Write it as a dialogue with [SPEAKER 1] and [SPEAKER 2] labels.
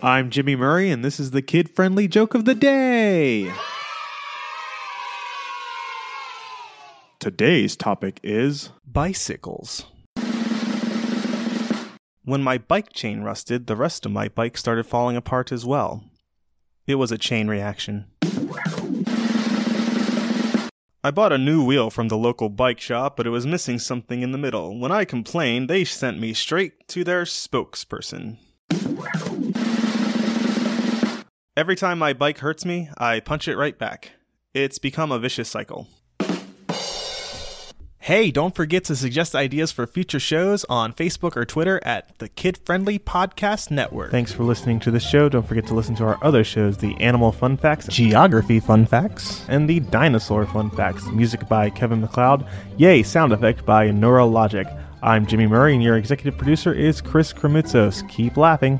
[SPEAKER 1] I'm Jimmy Murray, and this is the kid friendly joke of the day. Today's topic is
[SPEAKER 2] Bicycles. When my bike chain rusted, the rest of my bike started falling apart as well. It was a chain reaction. I bought a new wheel from the local bike shop, but it was missing something in the middle. When I complained, they sent me straight to their spokesperson. Every time my bike hurts me, I punch it right back. It's become a vicious cycle. Hey, don't forget to suggest ideas for future shows on Facebook or Twitter at the Kid Friendly Podcast Network.
[SPEAKER 1] Thanks for listening to the show. Don't forget to listen to our other shows the Animal Fun Facts, Geography Fun Facts, and the Dinosaur Fun Facts. Music by Kevin MacLeod. Yay, sound effect by Neurologic. I'm Jimmy Murray, and your executive producer is Chris Kremitzos. Keep laughing.